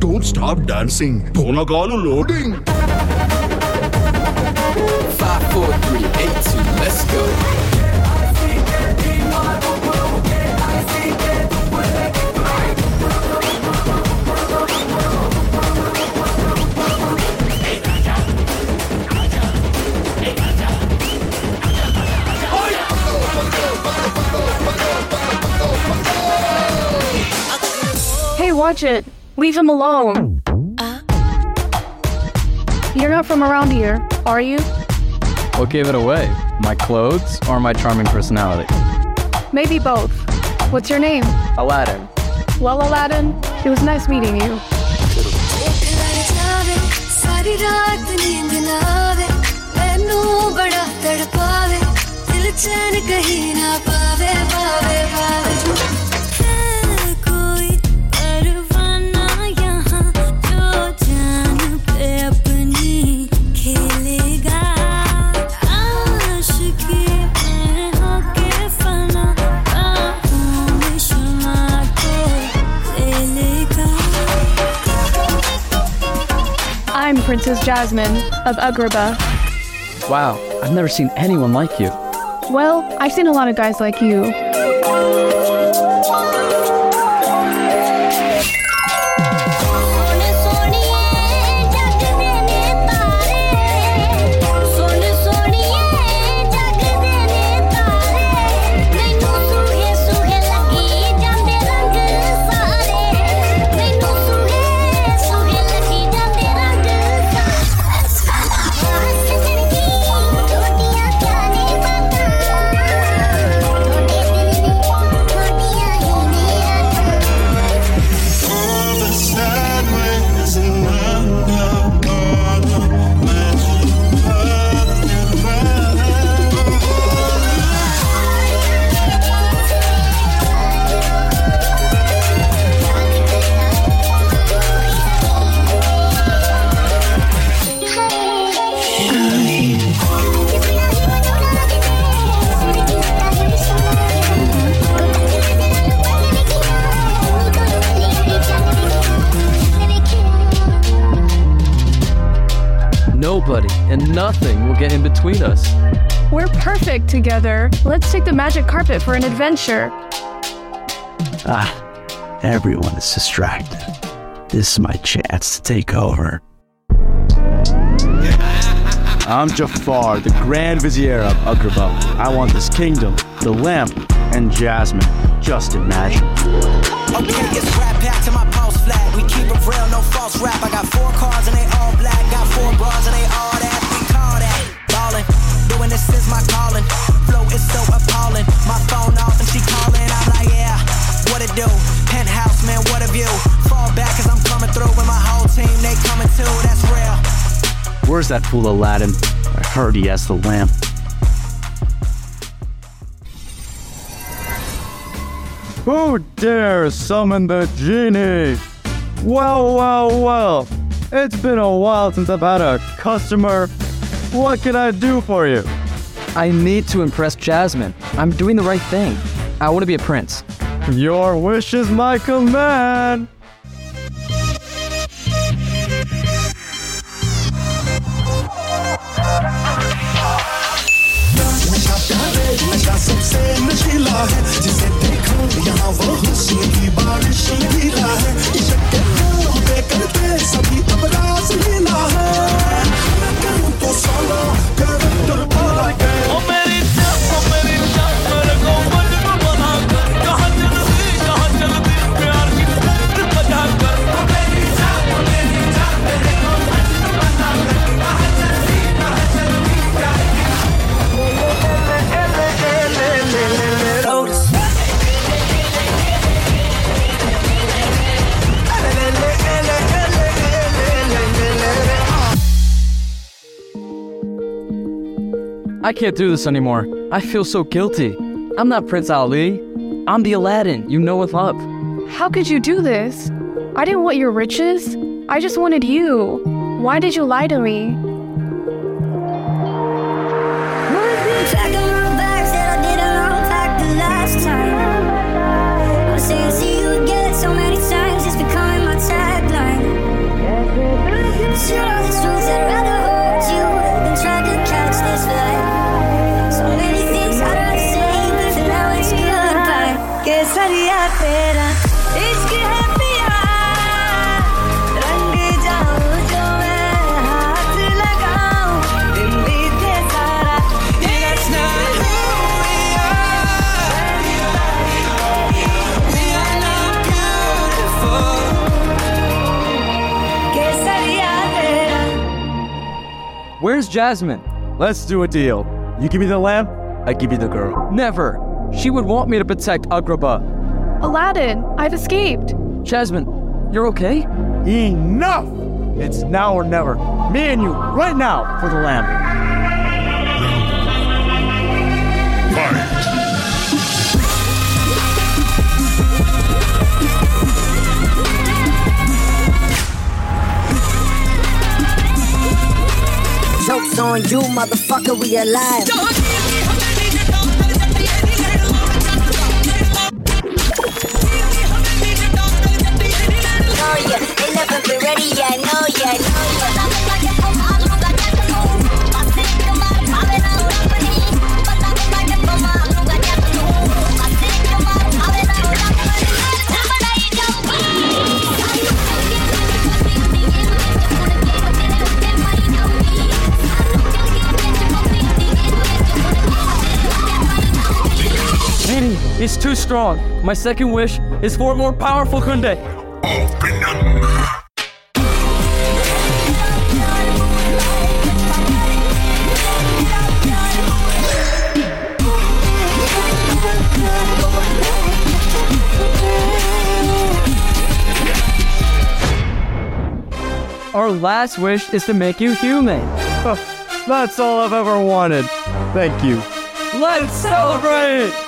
Don't stop dancing. Ponagalu loading. Five, four, three, eight, two, let's go. watch it. Leave him alone. You're not from around here, are you? What gave it away? My clothes or my charming personality? Maybe both. What's your name? Aladdin. Well, Aladdin, it was nice meeting you. ਜਾਵੇ ਸਾਰੀ ਰਾਤ ਨੀਂਦ ਨਾ ਆਵੇ ਮੈਨੂੰ ਬੜਾ ਤੜਪਾਵੇ ਦਿਲ ਚੈਨ ਕਹੀਂ ਨਾ ਪਾਵੇ ਪਾਵੇ ਪਾਵੇ I'm Princess Jasmine of Agrabah. Wow, I've never seen anyone like you. Well, I've seen a lot of guys like you. Nobody and nothing will get in between us. We're perfect together. Let's take the magic carpet for an adventure. Ah, everyone is distracted. This is my chance to take over. I'm Jafar, the Grand Vizier of Agrabah. I want this kingdom, the lamp, and Jasmine. Just imagine. Okay, it's rap back to my pulse flat. We keep it real, no false rap. I got four cars Where's that fool Aladdin? I heard he has the lamp. Who dares summon the genie? Well, well, well. It's been a while since I've had a customer. What can I do for you? I need to impress Jasmine. I'm doing the right thing. I want to be a prince. Your wish is my command. है जिसे देखो यहाँ वो खुशी की बारिश गीला I can't do this anymore. I feel so guilty. I'm not Prince Ali. I'm the Aladdin you know and love. How could you do this? I didn't want your riches. I just wanted you. Why did you lie to me? Where's Jasmine? Let's do a deal. You give me the lamp, I give you the girl. Never. She would want me to protect Agrabah. Aladdin, I've escaped. Jasmine, you're okay? Enough! It's now or never. Me and you, right now, for the lamp. Joke's on you, motherfucker, we alive. Oh, know ya. Ain't never been ready, yeah, I he's too strong. My second wish is for a more powerful Kunde. Our last wish is to make you human. That's all I've ever wanted. Thank you. Let's celebrate!